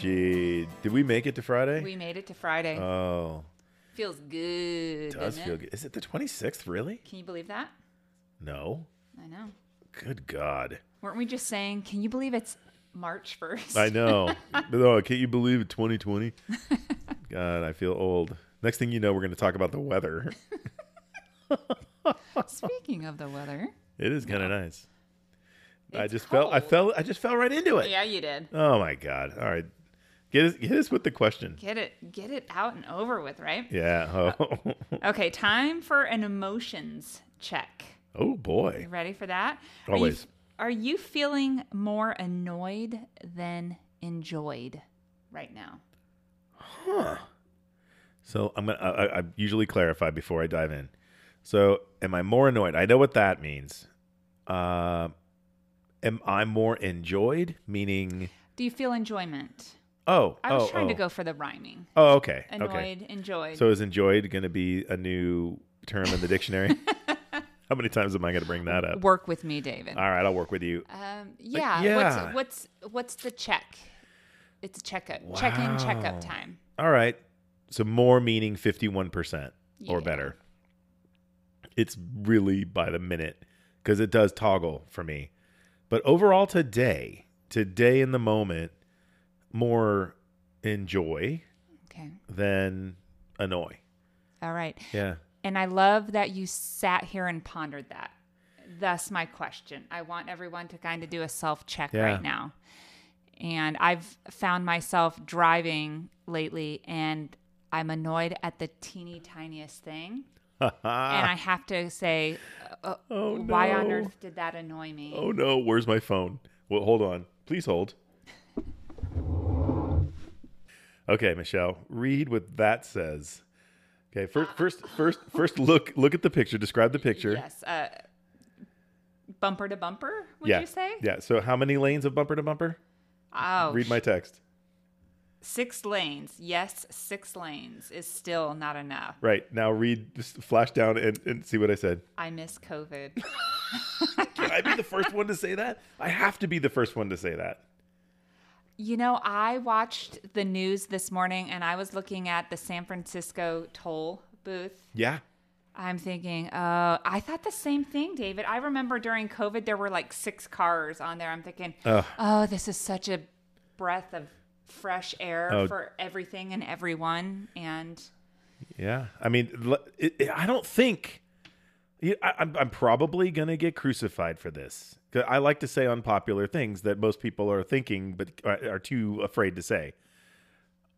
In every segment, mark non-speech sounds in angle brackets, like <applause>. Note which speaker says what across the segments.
Speaker 1: gee, did we make it to Friday?
Speaker 2: We made it to Friday.
Speaker 1: oh,
Speaker 2: Feels good.
Speaker 1: does feel
Speaker 2: it?
Speaker 1: good. Is it the 26th, really?
Speaker 2: Can you believe that?
Speaker 1: No.
Speaker 2: I know.
Speaker 1: Good God.
Speaker 2: Weren't we just saying, can you believe it's March 1st?
Speaker 1: I know. <laughs> no, can't you believe it, 2020? <laughs> God, I feel old. Next thing you know, we're going to talk about the weather. <laughs>
Speaker 2: Speaking of the weather.
Speaker 1: It is kind of nice. I
Speaker 2: It's
Speaker 1: just fell. I
Speaker 2: cold.
Speaker 1: fell. I just fell right into it.
Speaker 2: Yeah, you did.
Speaker 1: Oh my God. All right. Get us, hit us with the question.
Speaker 2: Get it get it out and over with, right?
Speaker 1: Yeah. Oh, <laughs>
Speaker 2: Okay, time for an emotions check.
Speaker 1: oh boy.
Speaker 2: You ready for that?
Speaker 1: Always.
Speaker 2: Are you, are you feeling more annoyed than enjoyed right now? Huh.
Speaker 1: So I'm gonna. I, I- I usually clarify before I dive in. So am I more annoyed? I know what that means. Uh, am I more enjoyed? Meaning,
Speaker 2: Do you feel enjoyment?
Speaker 1: Oh,
Speaker 2: I was
Speaker 1: oh,
Speaker 2: trying to
Speaker 1: oh.
Speaker 2: go for the rhyming.
Speaker 1: Oh, okay.
Speaker 2: Annoyed,
Speaker 1: Okay.
Speaker 2: enjoyed.
Speaker 1: So is enjoyed going to be a new term in the dictionary? <laughs> How many times am I going to bring that up?
Speaker 2: Work with me, David.
Speaker 1: All right, I'll work with you.
Speaker 2: Um, yeah.
Speaker 1: yeah.
Speaker 2: What's what's what's the check? It's a checkup. wow. Check-in,
Speaker 1: Wow.
Speaker 2: checkup time.
Speaker 1: All right. So more meaning 51% or better. It's really by the minute because it does toggle for me. But overall today, today in the moment, more enjoy
Speaker 2: Okay.
Speaker 1: than annoy.
Speaker 2: All right.
Speaker 1: Yeah.
Speaker 2: And I love that you sat here and pondered that. Thus, my question. I want everyone to kind of do a self check
Speaker 1: Yeah.
Speaker 2: right now. And I've found myself driving lately and I'm annoyed at the teeny tiniest thing. <laughs> and I have to say, uh,
Speaker 1: Oh,
Speaker 2: why on earth did that annoy me?
Speaker 1: Oh no, where's my phone? Well, hold on. Please hold. Okay, Michelle, read what that says. Okay, first, first, first, first, look, look at the picture. Describe the picture.
Speaker 2: Yes. Uh, bumper to bumper, would
Speaker 1: yeah.
Speaker 2: you say?
Speaker 1: Yeah. So, how many lanes of bumper to bumper?
Speaker 2: Oh,
Speaker 1: Read my text.
Speaker 2: six lanes. Yes, six lanes is still not enough.
Speaker 1: Right now, read. Just flash down and, and see what I said.
Speaker 2: I miss COVID. <laughs>
Speaker 1: Can I be the first one to say that? I have to be the first one to say that.
Speaker 2: You know, I watched the news this morning and I was looking at the San Francisco toll booth.
Speaker 1: Yeah.
Speaker 2: I'm thinking, uh, I thought the same thing, David. I remember during COVID, there were like six cars on there. I'm thinking,
Speaker 1: Ugh.
Speaker 2: oh, this is such a breath of fresh air
Speaker 1: Oh.
Speaker 2: for everything and everyone. And
Speaker 1: Yeah, I mean, it, it- I don't think I, I'm, I'm probably gonna get crucified for this. 'Cause I like to say unpopular things that most people are thinking, but are, are too afraid to say.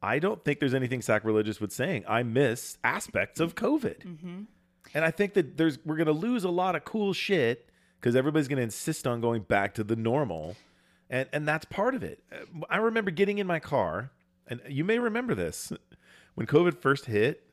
Speaker 1: I don't think there's anything sacrilegious with saying I miss aspects of COVID, and I think that there's we're gonna lose a lot of cool shit because everybody's gonna insist on going back to the normal, and and that's part of it. Uh, I remember getting in my car, and you may remember this <laughs> when COVID first hit.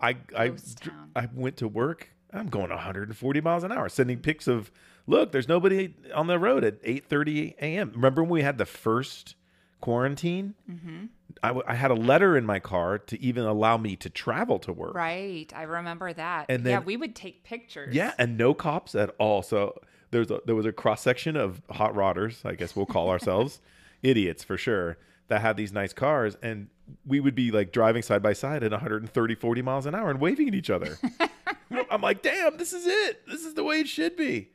Speaker 1: I I
Speaker 2: Ghost
Speaker 1: dr-
Speaker 2: town.
Speaker 1: I went to work. I'm going 140 miles an hour, sending pics of look. There's nobody on the road at 8:30 a.m. Remember when we had the first quarantine? Mm-hmm. I, w- I had a letter in my car to even allow me to travel to work.
Speaker 2: right, I remember that.
Speaker 1: And then, yeah,
Speaker 2: we would take pictures.
Speaker 1: Yeah, and no cops at all. So there's a, there was a cross section of hot rodders, I guess we'll call ourselves <laughs> idiots for sure, that had these nice cars, and we would be like driving side by side at 130, 40 miles an hour and waving at each other. <laughs> I'm like, damn, this is it. This is the way it should be.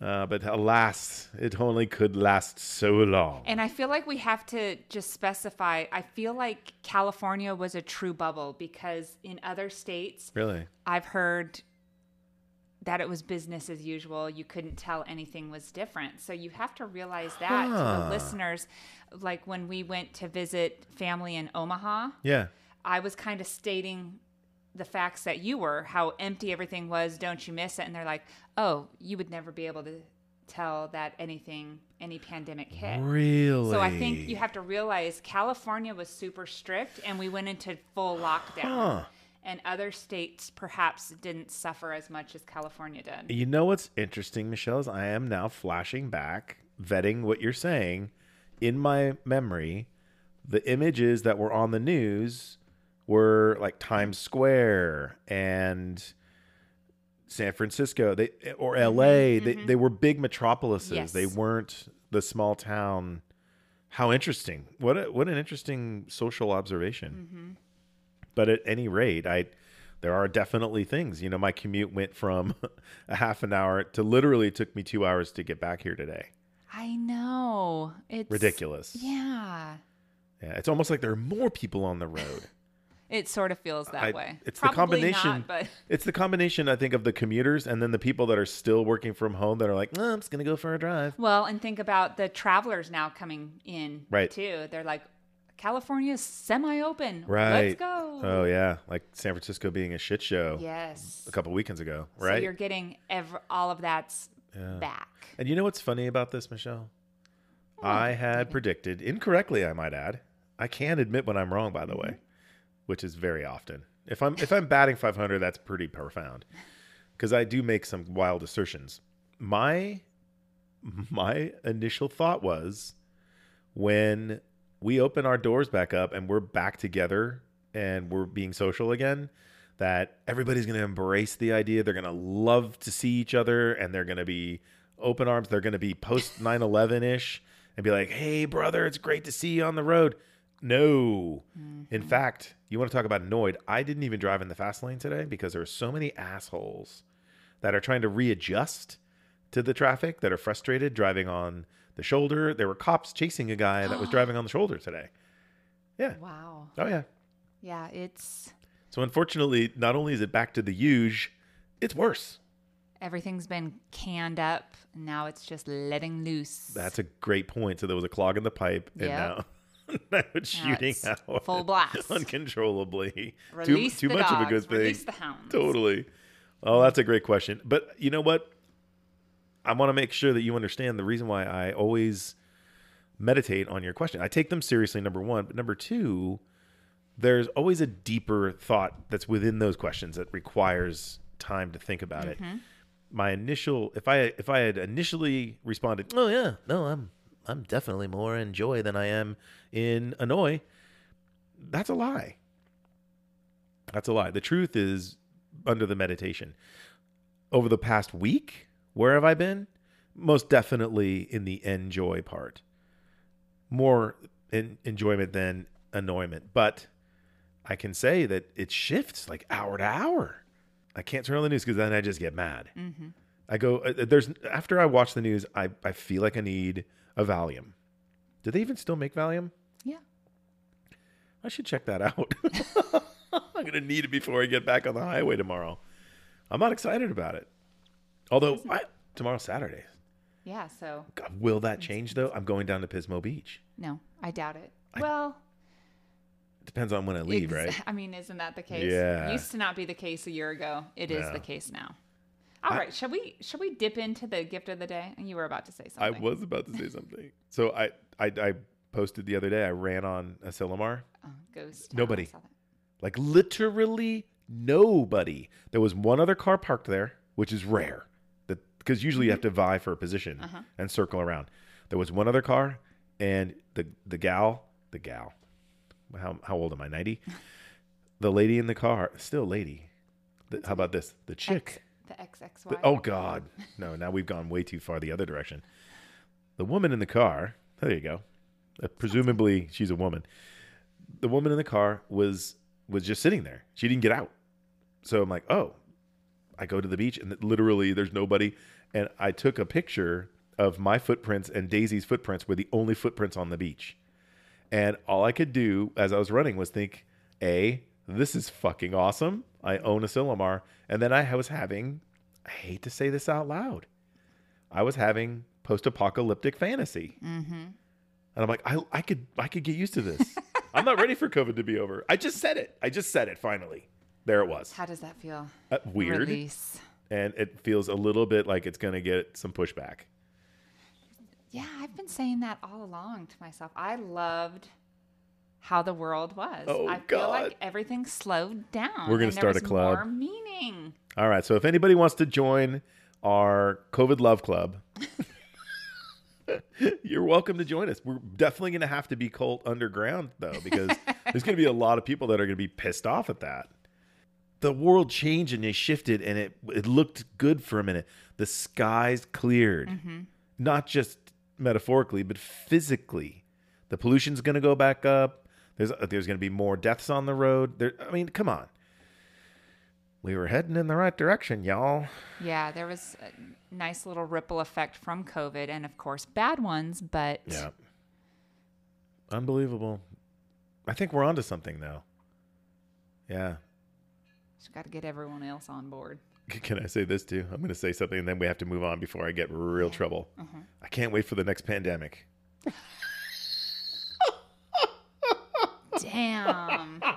Speaker 1: Uh, but alas, it only could last so long.
Speaker 2: And I feel like we have to just specify. I feel like California was a true bubble because in other states,
Speaker 1: Really?
Speaker 2: I've heard that it was business as usual. You couldn't tell anything was different. So you have to realize that to the listeners. Like when we went to visit family in Omaha,
Speaker 1: Yeah.
Speaker 2: I was kind of stating the facts that you were, how empty everything was. Don't you miss it? And they're like, oh, you would never be able to tell that anything, any pandemic hit.
Speaker 1: Really?
Speaker 2: So I think you have to realize California was super strict and we went into full lockdown.
Speaker 1: Huh.
Speaker 2: And other states perhaps didn't suffer as much as California did.
Speaker 1: You know what's interesting, Michelle, is I am now flashing back, vetting what you're saying in my memory. The images that were on the news were like Times Square and San Francisco, they or LA. They they were big metropolises.
Speaker 2: Yes.
Speaker 1: They weren't the small town How interesting. What a, what an interesting social observation.
Speaker 2: Mm-hmm.
Speaker 1: But at any rate, I there are definitely things. You know, my commute went from <laughs> a half an hour to literally took me 2 hours to get back here today.
Speaker 2: I know. It's
Speaker 1: Ridiculous.
Speaker 2: Yeah.
Speaker 1: Yeah, it's almost like there are more people on the road. <laughs>
Speaker 2: It sort of feels that
Speaker 1: I-
Speaker 2: way.
Speaker 1: it's the combination-
Speaker 2: not, <laughs> but
Speaker 1: It's the combination, I think, of the commuters and then the people that are still working from home that are like, "No, I'm just gonna go for a drive.
Speaker 2: well, and think about the travelers now coming in
Speaker 1: Right.
Speaker 2: too. They're like, California's semi-open.
Speaker 1: Right.
Speaker 2: Let's go.
Speaker 1: Oh yeah, like San Francisco being a shit show
Speaker 2: Yes.
Speaker 1: a couple weekends ago, right?
Speaker 2: So you're getting ev- all of that's
Speaker 1: Yeah.
Speaker 2: back.
Speaker 1: And you know what's funny about this, Michelle? I had predicted incorrectly, I might add. I can admit when I'm wrong, by the way, which is very often. If I'm if I'm batting 500, that's pretty profound, because I do make some wild assertions. My my initial thought was when we open our doors back up and we're back together and we're being social again that everybody's going to embrace the idea they're going to love to see each other and they're going to be open arms they're going to be post 9/11ish and be like hey brother it's great to see you on the road no in mm-hmm. fact you want to talk about annoyed i didn't even drive in the fast lane today because there are so many assholes that are trying to readjust to the traffic that are frustrated driving on the shoulder. There were cops chasing a guy that was <gasps> driving on the shoulder today. Yeah.
Speaker 2: Wow.
Speaker 1: Oh yeah.
Speaker 2: Yeah, it's
Speaker 1: So unfortunately, not only is it back to the huge, it's worse.
Speaker 2: everything's been canned up and now it's just letting loose.
Speaker 1: That's a great point. So there was a clog in the pipe, and
Speaker 2: Yep.
Speaker 1: now, <laughs> now it's
Speaker 2: Now
Speaker 1: shooting
Speaker 2: it's
Speaker 1: out
Speaker 2: full <laughs> blast.
Speaker 1: uncontrollably.
Speaker 2: Release
Speaker 1: too too much of a good thing.
Speaker 2: Release the hounds.
Speaker 1: Totally. Oh, that's a great question. But you know what? I want to make sure that you understand the reason why I always meditate on your question. I take them seriously, number one. But number two, there's always a deeper thought that's within those questions that requires time to think about it. Mm-hmm. My initial, if I if I had initially responded, oh yeah, no, I'm I'm definitely more in joy than I am in annoy. That's a lie. That's a lie. The truth is under the meditation. Over the past week, where have I been? Most definitely in the enjoy part. More in enjoyment than annoyment. But I can say that it shifts like hour to hour. I can't turn on the news because then I just get mad. I go, uh, there's, after I watch the news, I, I feel like I need a Valium. Do they even still make Valium?
Speaker 2: Yeah.
Speaker 1: I should check that <laughs> out. I'm going to need it before I get back on the highway tomorrow. I'm not excited about it. Although I, tomorrow's Saturday.
Speaker 2: Yeah, so
Speaker 1: God, will that change though? I'm going down to Pismo Beach.
Speaker 2: no, I doubt it. well,
Speaker 1: Depends on when I leave,
Speaker 2: ex-
Speaker 1: right? <laughs>
Speaker 2: I mean, isn't that the case?
Speaker 1: Yeah.
Speaker 2: Used to not be the case a year ago. It is
Speaker 1: Yeah.
Speaker 2: the case now. All right, shall we shall we dip into the gift of the day? And you were about to say something.
Speaker 1: I was about to say something. So I, I, I posted the other day. I ran on Asilomar.
Speaker 2: Oh, ghost.
Speaker 1: Nobody.
Speaker 2: I saw that.
Speaker 1: Like literally nobody. There was one other car parked there, which is rare. That because usually you have to vie for a position uh-huh. and circle around. There was one other car, and the the gal, the gal, how how old am I? Ninety. <laughs> the lady in the car, still lady. The, how about this? The chick.
Speaker 2: X, the XXY.
Speaker 1: The- oh God, no! Now we've gone way too far the other direction. The woman in the car. There you go. Uh, presumably, she's a woman. The woman in the car was was just sitting there. She didn't get out. So I'm like, oh. I go to the beach and literally there's nobody. And I took a picture of my footprints and Daisy's footprints were the only footprints on the beach. And all I could do as I was running was think, A, this is fucking awesome. I own Asilomar. And then I was having, I hate to say this out loud, I was having post apocalyptic fantasy.
Speaker 2: Mm-hmm.
Speaker 1: And I'm like, I, I could I could get used to this. <laughs> I'm not ready for COVID to be over. I just said it. I just said it finally. There it was.
Speaker 2: How does that feel?
Speaker 1: Uh, weird.
Speaker 2: Release.
Speaker 1: And it feels a little bit like it's going to get some pushback.
Speaker 2: Yeah, I've been saying that all along to myself. I loved how the world was.
Speaker 1: Oh,
Speaker 2: I feel
Speaker 1: God.
Speaker 2: like everything slowed down.
Speaker 1: We're gonna start a club.
Speaker 2: More meaning.
Speaker 1: All right. So if anybody wants to join our COVID Love Club, <laughs> you're welcome to join us. We're definitely going to have to be cult underground, though, because <laughs> there's going to be a lot of people that are going to be pissed off at that. The world changed and they shifted, and it it looked good for a minute. The skies cleared, mm-hmm. not just metaphorically, but physically. The pollution's going to go back up. There's uh, there's going to be more deaths on the road. There, I mean, come on. We were heading in the right direction, y'all.
Speaker 2: Yeah, there was a nice little ripple effect from COVID, and of course, bad ones, but
Speaker 1: Yeah. Unbelievable. I think we're onto something now. Yeah.
Speaker 2: just got to get everyone else on board. <laughs>
Speaker 1: Can I say this too? I'm going to say something and then we have to move on before I get real trouble. Uh-huh. I can't wait for the next pandemic.
Speaker 2: Damn. <laughs>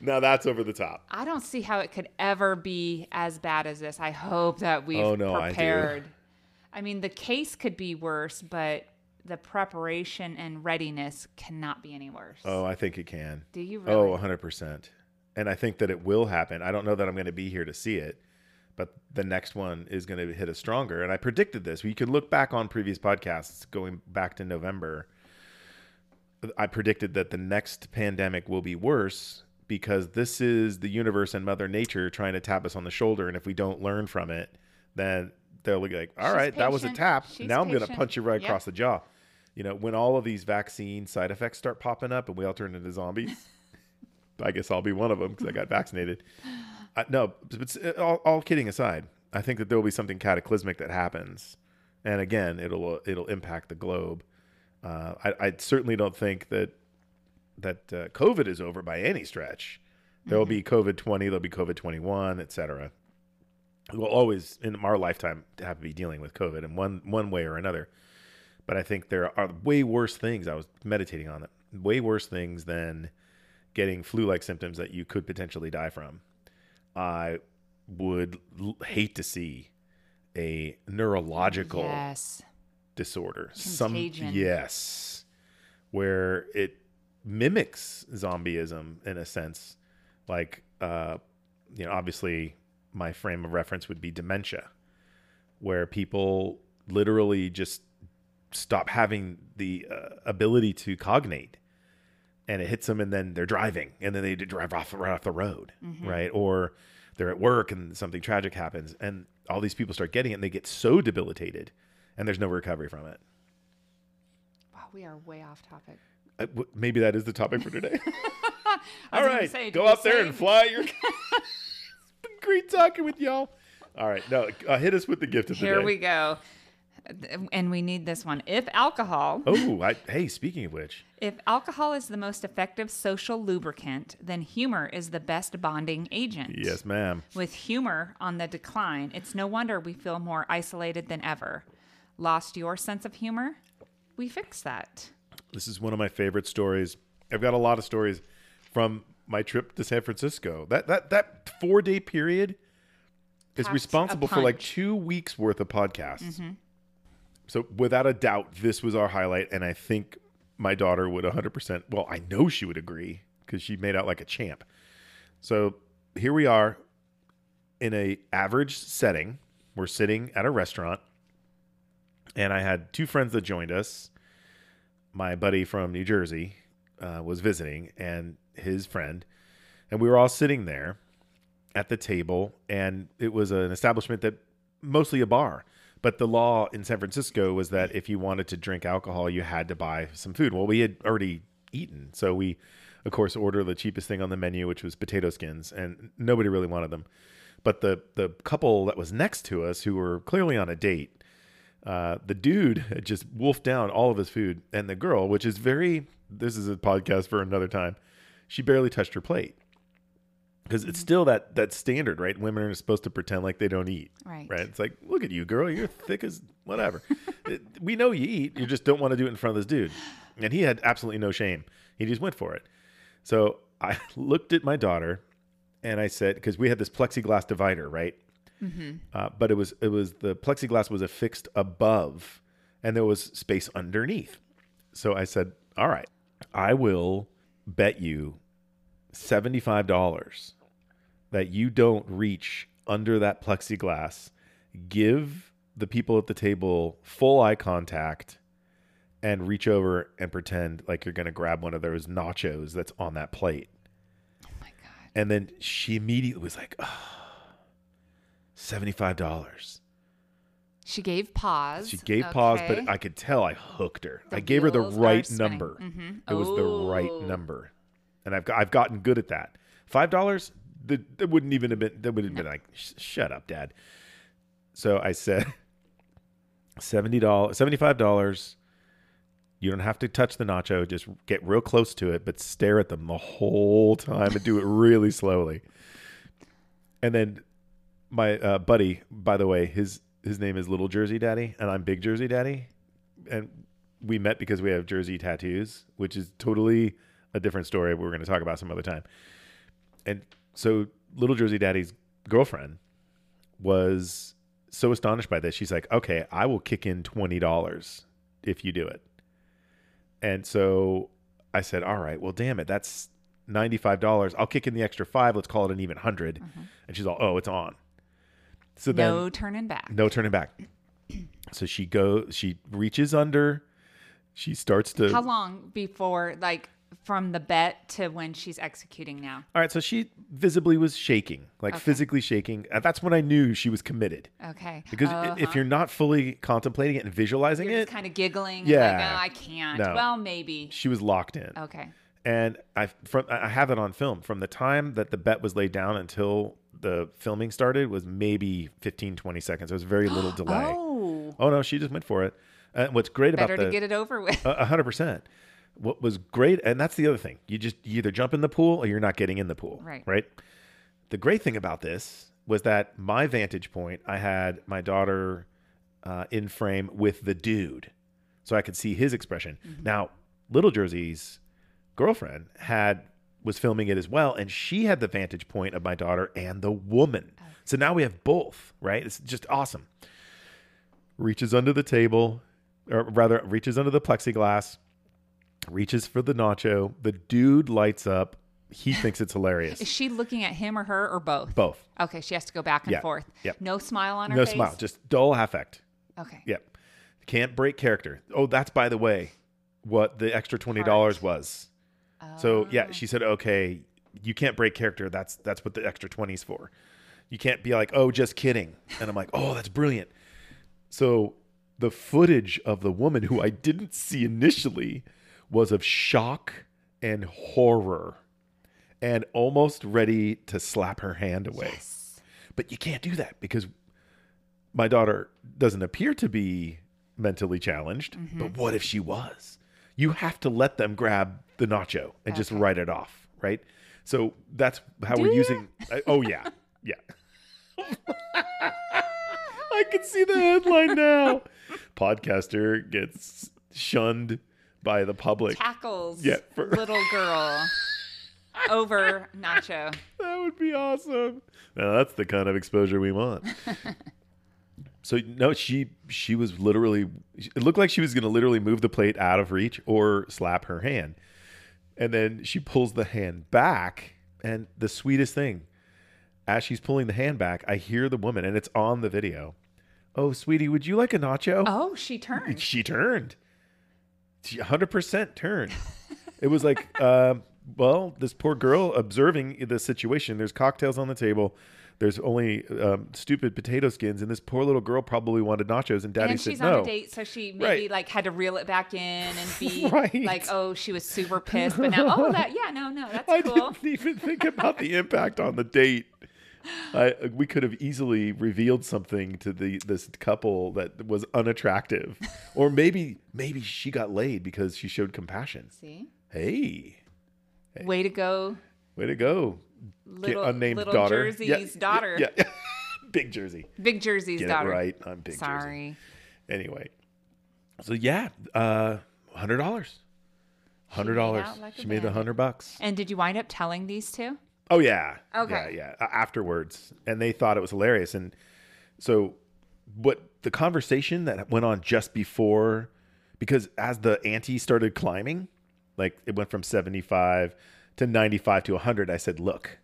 Speaker 1: Now that's over the top.
Speaker 2: I don't see how it could ever be as bad as this. I hope that we've
Speaker 1: Oh, no, I
Speaker 2: prepared. I, mean, the case could be worse, but the preparation and readiness cannot be any worse.
Speaker 1: Oh, I think it can.
Speaker 2: Do you
Speaker 1: Oh, 100%. And I think that it will happen. I don't know that I'm going to be here to see it, but the next one is going to hit us stronger. And I predicted this. We can look back on previous podcasts going back to November. I predicted that the next pandemic will be worse because this is the universe and Mother Nature trying to tap us on the shoulder. And if we don't learn from it, then they'll be like, all
Speaker 2: She's
Speaker 1: right, that was a tap.
Speaker 2: She's
Speaker 1: now I'm going to punch you right
Speaker 2: Yep.
Speaker 1: across the jaw. You know, when all of these vaccine side effects start popping up and we all turn into zombies, I guess I'll be one of them because I got <laughs> vaccinated. Uh, no, but but all, all kidding aside, I think that there will be something cataclysmic that happens, and again, it'll it'll impact the globe. Uh, I, I certainly don't think that that uh, COVID is over by any stretch. There will be COVID twenty, there'll be COVID twenty one, etc. We'll always in our lifetime have to be dealing with COVID in one one way or another. But I think there are way worse things. I was meditating on it. Way worse things than getting flu-like symptoms that you could potentially die from. I would l- hate to see a neurological
Speaker 2: Yes.
Speaker 1: disorder.
Speaker 2: Contagion.
Speaker 1: Some yes, where it mimics zombieism in a sense. Like, uh, you know, obviously, my frame of reference would be dementia, where people literally just stop having the uh, ability to cognate, and it hits them, and then they're driving, and then they drive off right off the road, right? Or they're at work and something tragic happens, and all these people start getting it, and they get so debilitated, and there's no recovery from it.
Speaker 2: Wow, we are way off topic.
Speaker 1: Uh, w- Maybe that is the topic for today. <laughs> All right,
Speaker 2: say,
Speaker 1: go out there and fly your. it's <laughs> been <laughs> great talking with y'all. All right, no, uh, hit us with the gift of the
Speaker 2: Here
Speaker 1: day.
Speaker 2: we go. And we need this one. If alcohol,
Speaker 1: Oh, I, hey, speaking of which,
Speaker 2: if alcohol is the most effective social lubricant, then humor is the best bonding agent.
Speaker 1: yes, ma'am.
Speaker 2: With humor on the decline, it's no wonder we feel more isolated than ever. Lost your sense of humor? We fix that.
Speaker 1: This is one of my favorite stories. I've got a lot of stories from my trip to San Francisco. That that that four day period is
Speaker 2: Packed
Speaker 1: responsible for like two weeks worth of podcasts. Mm-hmm. So without a doubt, this was our highlight, and I think my daughter would 100%. Well, I know she would agree because she made out like a champ. So here we are in a average setting. We're sitting at a restaurant, and I had two friends that joined us. My buddy from New Jersey uh, was visiting, and his friend, and we were all sitting there at the table, and it was an establishment that mostly a bar. But the law in San Francisco was that if you wanted to drink alcohol, you had to buy some food. Well, we had already eaten, so we, of course, ordered the cheapest thing on the menu, which was potato skins, and nobody really wanted them. But the the couple that was next to us, who were clearly on a date, uh, the dude <laughs> just wolfed down all of his food, and the girl, which is very, this is a podcast for another time, she barely touched her plate because it's still that that standard, right? Women are supposed to pretend like they don't eat,
Speaker 2: Right.
Speaker 1: Right? It's like, look at you, girl, you're thick as whatever. It- we know you eat, you just don't want to do it in front of this dude, and he had absolutely no shame. He just went for it. So I <laughs> looked at my daughter, and I said, because we had this plexiglass divider, right? Uh, but it was it was the plexiglass was affixed above, and there was space underneath. So I said, "All right, I will bet you seventy five dollars that you don't reach under that plexiglass. Give the people at the table full eye contact." And reach over and pretend like you're going to grab one of those nachos that's on that plate.
Speaker 2: Oh my God.
Speaker 1: And then she immediately was like, oh, $75.
Speaker 2: She gave pause.
Speaker 1: She gave pause, but I could tell I hooked her.
Speaker 2: The
Speaker 1: I gave her the right number.
Speaker 2: Mhm.
Speaker 1: It was the right number, and I've got, I've gotten good at that. Five dollars, that that wouldn't even have been. That would have been like, shut up, Dad. So I said, <laughs> seventy dollars, seventy five dollars. You don't have to touch the nacho. Just get real close to it, but stare at them the whole time and do it really <laughs> slowly. And then my uh, buddy, by the way, his his name is Little Jersey Daddy, and I'm Big Jersey Daddy, and we met because we have Jersey tattoos, which is totally a different story. We're going to talk about some other time. And so, Little Jersey Daddy's girlfriend was so astonished by this. She's like, "Okay, I will kick in twenty dollars if you do it." And so I said, "All right, well, damn it, that's ninety-five dollars. I'll kick in the extra five. Let's call it an even 100 mm-hmm. And she's all, "Oh, it's on." So then,
Speaker 2: no turning back.
Speaker 1: no turning back. <clears throat> So she goes. She reaches under. She starts to.
Speaker 2: How long before, like, from the bet to when she's executing now?
Speaker 1: All right. So she visibly was shaking, like
Speaker 2: Okay.
Speaker 1: physically shaking. That's when I knew she was committed.
Speaker 2: Okay.
Speaker 1: Because if
Speaker 2: Uh-huh.
Speaker 1: you're not fully contemplating it and visualizing
Speaker 2: You're
Speaker 1: it,
Speaker 2: kind of giggling.
Speaker 1: Yeah.
Speaker 2: Like, oh, I can't.
Speaker 1: No.
Speaker 2: Well, maybe.
Speaker 1: she was locked in.
Speaker 2: Okay.
Speaker 1: and I from I have it on film from the time that the bet was laid down until the filming started was maybe 15 20 seconds. There was very little <gasps> delay.
Speaker 2: Oh,
Speaker 1: Oh no, she just went for it. And what's great about
Speaker 2: better
Speaker 1: about
Speaker 2: to
Speaker 1: the
Speaker 2: get it over with.
Speaker 1: a hundred percent. What was great, and that's the other thing. You just you either jump in the pool or you're not getting in the pool.
Speaker 2: Right.
Speaker 1: Right. The great thing about this was that my vantage point, I had my daughter uh, in frame with the dude, so I could see his expression. Now, Little Jersey's girlfriend had was filming it as well, and she had the vantage point of my daughter and the woman. So now we have both. Right. It's just awesome. Reaches under the table, or rather, reaches under the plexiglass reaches for the nacho. The dude lights up. He thinks it's hilarious. <laughs>
Speaker 2: Is she looking at him or her or both?
Speaker 1: Both.
Speaker 2: Okay, she has to go back and
Speaker 1: Yeah.
Speaker 2: forth.
Speaker 1: Yep.
Speaker 2: No smile on her
Speaker 1: No
Speaker 2: face.
Speaker 1: smile, just dull affect.
Speaker 2: Okay.
Speaker 1: Yep. Can't break character. Oh, that's by the way what the extra twenty dollars was. So yeah, oh. she said, okay, you can't break character. That's that's what the extra twenties for. You can't be like, oh, just kidding. And I'm like, oh, that's brilliant. So the footage of the woman who I didn't see initially was of shock and horror and almost ready to slap her hand away. But you can't do that because my daughter doesn't appear to be mentally challenged. Mm-hmm. But what if she was? You have to let them grab the nacho and just write it off, right? So that's how
Speaker 2: Do
Speaker 1: we're
Speaker 2: ya?
Speaker 1: using. I- oh yeah, yeah. <laughs> I can see the headline now. Podcaster gets shunned by the public.
Speaker 2: Tackles
Speaker 1: Yeah, for- <laughs>
Speaker 2: little girl over Nacho.
Speaker 1: That would be awesome. Now that's the kind of exposure we want. <laughs> so no, she she was literally. It looked like she was going to literally move the plate out of reach or slap her hand, and then she pulls the hand back. And the sweetest thing, as she's pulling the hand back, I hear the woman, and it's on the video. Oh, sweetie, would you like a nacho?
Speaker 2: Oh, she turned.
Speaker 1: She turned. She 100% turn. it was like, <laughs> um, well, this poor girl observing the situation. There's cocktails on the table. There's only um, stupid potato skins, and this poor little girl probably wanted nachos, and Daddy
Speaker 2: and
Speaker 1: said
Speaker 2: she's
Speaker 1: no.
Speaker 2: on a date, so she maybe
Speaker 1: Right.
Speaker 2: like had to reel it back in and be <laughs>
Speaker 1: Right.
Speaker 2: like, "Oh, she was super pissed," but now, oh, that yeah, no, no, that's <laughs>
Speaker 1: I
Speaker 2: cool.
Speaker 1: didn't even think about the impact on the date. I, we could have easily revealed something to the this couple that was unattractive, <laughs> or maybe maybe she got laid because she showed compassion.
Speaker 2: See,
Speaker 1: Hey,
Speaker 2: way to go,
Speaker 1: way to go,
Speaker 2: little
Speaker 1: unnamed
Speaker 2: little
Speaker 1: daughter.
Speaker 2: Jersey's
Speaker 1: Yeah,
Speaker 2: daughter,
Speaker 1: Yeah, <laughs> yeah. big Jersey.
Speaker 2: big Jersey's
Speaker 1: Get
Speaker 2: daughter.
Speaker 1: it right. I'm big Jersey.
Speaker 2: Sorry.
Speaker 1: Anyway, so yeah, uh, hundred dollars. Hundred dollars.
Speaker 2: a
Speaker 1: She made the
Speaker 2: bandit.
Speaker 1: hundred bucks.
Speaker 2: And did you wind up telling these two?
Speaker 1: Oh yeah.
Speaker 2: Okay.
Speaker 1: Yeah, yeah. Afterwards, and they thought it was hilarious. And so, what the conversation that went on just before, because as the ante started climbing, like it went from seventy-five to ninety-five to hundred. I said, "Look,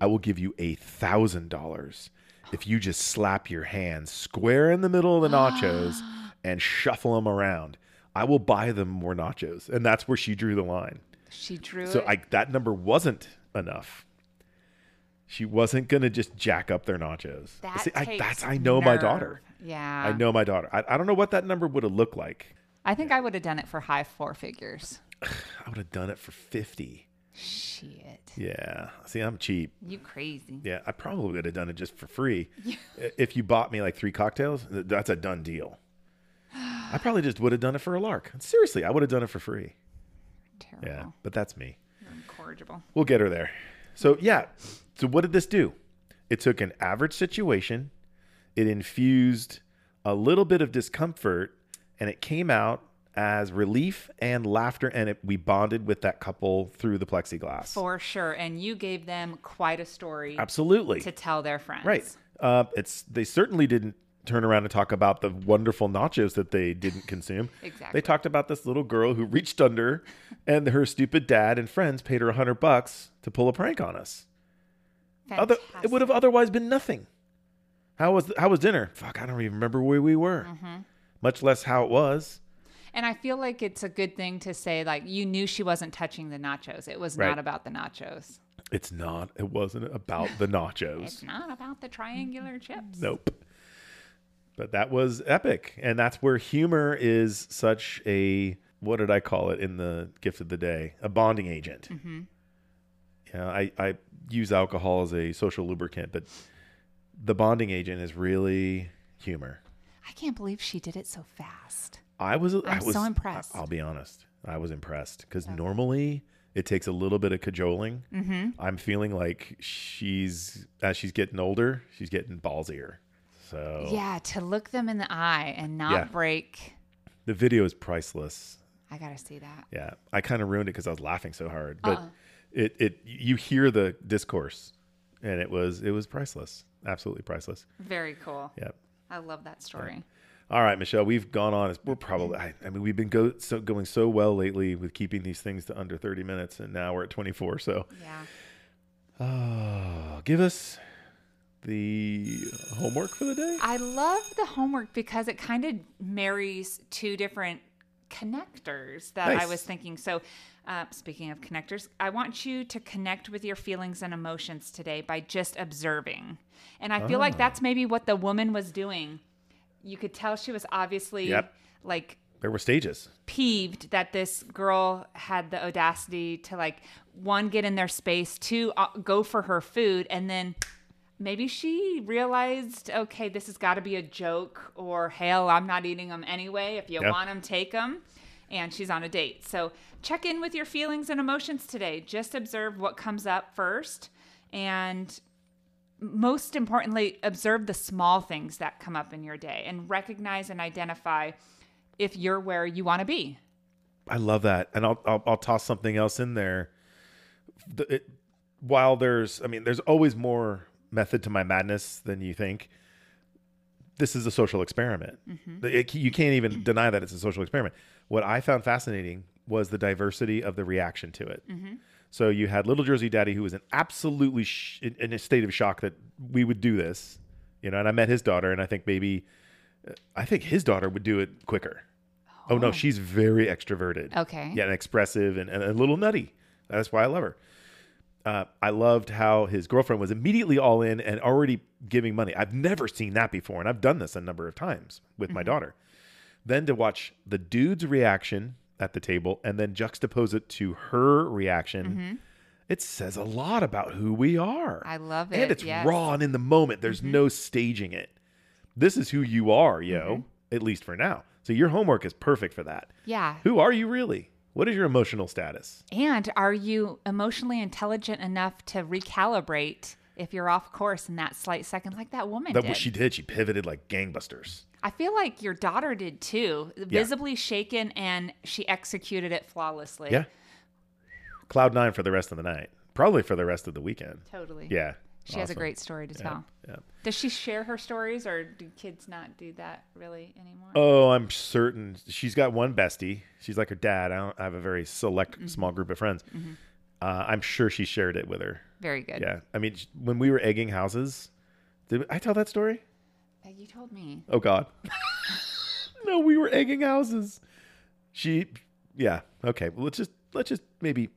Speaker 1: I will give you a thousand dollars if you just slap your hands square in the middle of the nachos <gasps> and shuffle them around. I will buy them more nachos." And that's where she drew the line.
Speaker 2: She drew
Speaker 1: So
Speaker 2: it.
Speaker 1: I that number wasn't enough. She wasn't gonna just jack up their nachos.
Speaker 2: that
Speaker 1: See, I, that's I know my daughter.
Speaker 2: Yeah.
Speaker 1: I know my daughter. I, I don't know what that number would have looked like.
Speaker 2: I think I would have done it for high four figures. <sighs>
Speaker 1: I would have done it for 50.
Speaker 2: Shit.
Speaker 1: Yeah. See, I'm cheap.
Speaker 2: You crazy.
Speaker 1: Yeah, I probably would have done it just for free. <laughs> If you bought me like three cocktails, that's a done deal. <sighs> I probably just would have done it for a lark. Seriously, I would have done it for free. <sighs>
Speaker 2: Terrible.
Speaker 1: Yeah, but that's me.
Speaker 2: Incorrigible.
Speaker 1: We'll get her there. So, yeah. So, what did this do? It took an average situation, it infused a little bit of discomfort, and it came out as relief and laughter. And it, we bonded with that couple through the plexiglass.
Speaker 2: For sure. And you gave them quite a story
Speaker 1: Absolutely.
Speaker 2: to tell their friends.
Speaker 1: Right. Uh, it's they certainly didn't turn around and talk about the wonderful nachos that they didn't consume. <laughs>
Speaker 2: Exactly.
Speaker 1: They talked about this little girl who reached under, and her stupid dad and friends paid her a hundred bucks to pull a prank on us. Other, it would have otherwise been nothing. How was how was dinner? Fuck, I don't even remember where we were.
Speaker 2: Mm-hmm.
Speaker 1: Much less how it was.
Speaker 2: And I feel like it's a good thing to say, like, you knew she wasn't touching the nachos. It was
Speaker 1: Right.
Speaker 2: not about the nachos.
Speaker 1: It's not. It wasn't about the <laughs> nachos.
Speaker 2: It's not about the triangular chips.
Speaker 1: Nope. But that was epic. And that's where humor is such a what did I call it in the gift of the day? A bonding agent. Mm-hmm. Yeah, I, I use alcohol as a social lubricant, but the bonding agent is really humor.
Speaker 2: I can't believe she did it so fast.
Speaker 1: I was I
Speaker 2: I'm
Speaker 1: was
Speaker 2: so impressed.
Speaker 1: I, will be honest. I was impressed because normally it takes a little bit of cajoling. Mm-hmm. I'm feeling like she's as she's getting older, she's getting ballsier. So
Speaker 2: Yeah, to look them in the eye and not
Speaker 1: Yeah.
Speaker 2: break.
Speaker 1: the video is priceless.
Speaker 2: I got to see that.
Speaker 1: Yeah, I kind of ruined it because I was laughing so hard. But
Speaker 2: Uh-uh.
Speaker 1: it it you hear the discourse, and it was it was priceless, absolutely priceless.
Speaker 2: Very cool.
Speaker 1: Yeah.
Speaker 2: I love that story.
Speaker 1: All right, Michelle, we've gone on. We're probably. Mm-hmm. I, I mean, we've been go so going so well lately with keeping these things to under thirty minutes, and now we're at twenty four. So,
Speaker 2: Yeah. <sighs>
Speaker 1: give us the homework for the day.
Speaker 2: I love the homework because it kind of marries two different connectors that I was thinking. So, uh, speaking of connectors, I want you to connect with your feelings and emotions today by just observing. And I feel
Speaker 1: Oh.
Speaker 2: like that's maybe what the woman was doing. You could tell she was obviously
Speaker 1: Yep.
Speaker 2: like
Speaker 1: There were stages.
Speaker 2: peeved that this girl had the audacity to like one get in their space, two uh, go for her food, and then maybe she realized, okay, this has got to be a joke, or hell, I'm not eating them anyway. If you
Speaker 1: Yeah.
Speaker 2: want them, take them. And she's on a date. So check in with your feelings and emotions today. Just observe what comes up first, and most importantly, observe the small things that come up in your day and recognize and identify if you're where you want to be.
Speaker 1: I love that, and I'll I'll, I'll toss something else in there. The, it, while there's, I mean, there's always more method to my madness than you think. This is a social experiment. Mm-hmm. It- you can't even mm-hmm. deny that it's a social experiment. What I found fascinating was the diversity of the reaction to it. Mm-hmm. So you had little Jersey Daddy, who was in absolutely sh- in, in a state of shock that we would do this, you know. And I met his daughter, and I think maybe, uh, I think his daughter would do it quicker. Oh, no, oh. she's very extroverted.
Speaker 2: Okay.
Speaker 1: Yeah, and expressive and, and a little nutty. That's why I love her. Uh, I loved how his girlfriend was immediately all in and already giving money. I've never seen that before, and I've done this a number of times with my mm-hmm. daughter. Then to watch the dude's reaction at the table and then juxtapose it to her reaction, mm-hmm. it says a lot about who we are.
Speaker 2: I love it.
Speaker 1: And it's
Speaker 2: yes.
Speaker 1: raw and in the moment. There's mm-hmm. no staging it. This is who you are, yo, at least for now. So your homework is perfect for that.
Speaker 2: Yeah.
Speaker 1: Who are you really? What is your emotional status?
Speaker 2: And are you emotionally intelligent enough to recalibrate if you're off course in that slight second, like that woman
Speaker 1: That
Speaker 2: did?
Speaker 1: what she did. She pivoted like gangbusters.
Speaker 2: I feel like your daughter did too, visibly shaken, and she executed it flawlessly.
Speaker 1: Yeah. Cloud nine for the rest of the night. Probably for the rest of the weekend.
Speaker 2: Totally.
Speaker 1: Yeah.
Speaker 2: She has a great story to tell.
Speaker 1: Yeah.
Speaker 2: Does she share her stories, or do kids not do that really anymore?
Speaker 1: Oh, I'm certain she's got one bestie. She's like her dad. I, don't, I have a very select
Speaker 2: Mm-hmm.
Speaker 1: small group of friends. Uh, I'm sure she shared it with her.
Speaker 2: Very good.
Speaker 1: Yeah. I mean, when we were egging houses, did I tell that story?
Speaker 2: Uh, You told me.
Speaker 1: Oh God. <laughs> no, we were egging houses. She, yeah. Okay. Well, let's just let's just maybe.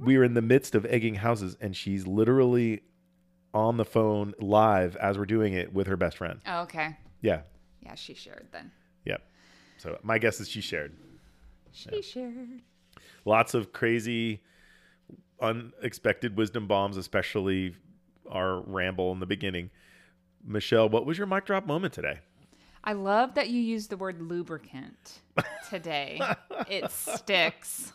Speaker 1: We were in the midst of egging houses, and she's literally on the phone live as we're doing it with her best friend.
Speaker 2: Oh, okay.
Speaker 1: Yeah.
Speaker 2: Yeah, she shared then.
Speaker 1: Yep. So my guess is she shared.
Speaker 2: She shared.
Speaker 1: Lots of crazy, unexpected wisdom bombs, especially our ramble in the beginning. Michelle, what was your mic drop moment today?
Speaker 2: I love that you used the word lubricant today. it sticks.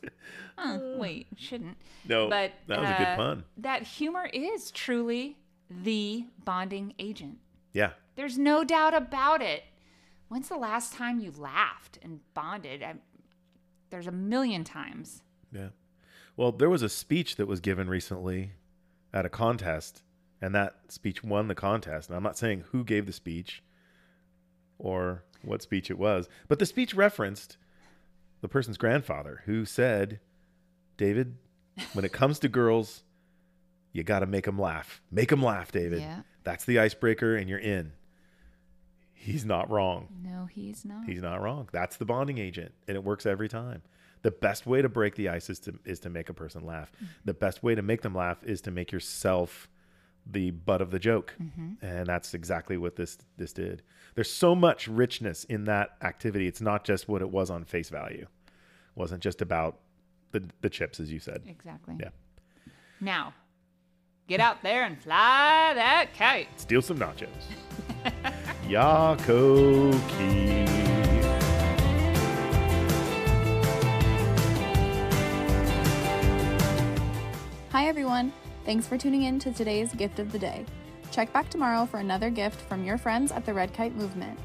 Speaker 2: Huh, wait, shouldn't.
Speaker 1: No,
Speaker 2: But
Speaker 1: that was a good
Speaker 2: uh,
Speaker 1: pun.
Speaker 2: That humor is truly the bonding agent.
Speaker 1: Yeah.
Speaker 2: There's no doubt about it. When's the last time you laughed and bonded? I, there's a million times.
Speaker 1: Yeah. Well, there was a speech that was given recently at a contest, and that speech won the contest. And I'm not saying who gave the speech or what speech it was, but the speech referenced the person's grandfather who said, David, when it <laughs> comes to girls, you got to make them laugh. Make them laugh, David.
Speaker 2: Yeah.
Speaker 1: That's the icebreaker, and you're in. He's not wrong.
Speaker 2: No, he's not.
Speaker 1: He's not wrong. That's the bonding agent, and it works every time. The best way to break the ice is to is to make a person laugh. Mm. The best way to make them laugh is to make yourself the butt of the joke, mm-hmm. and that's exactly what this this did. There's so much richness in that activity. It's not just what it was on face value. It wasn't just about the the chips, as you said.
Speaker 2: exactly.
Speaker 1: Yeah.
Speaker 2: Now, get out there and fly that kite.
Speaker 1: Steal some nachos. <laughs> Yakoki.
Speaker 3: Hi, everyone. Thanks for tuning in to today's gift of the day. Check back tomorrow for another gift from your friends at the Red Kite Movement.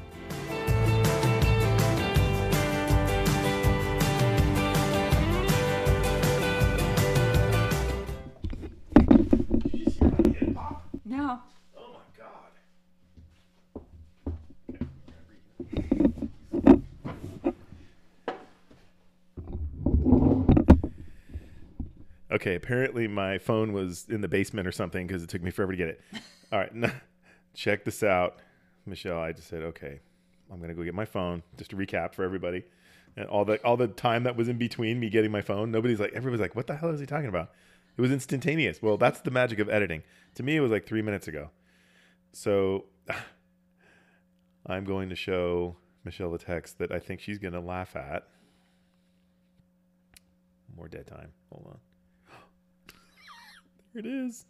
Speaker 1: Okay, apparently my phone was in the basement or something because it took me forever to get it. <laughs> All right, no, check this out, Michelle. I just said, okay, I'm gonna go get my phone. Just to recap for everybody, and all the all the time that was in between me getting my phone. Nobody's like, everybody's like, what the hell is he talking about? It was instantaneous. Well, that's the magic of editing. To me, it was like three minutes ago. So <sighs> I'm going to show Michelle the text that I think she's gonna laugh at. More dead time. Hold on. There it is.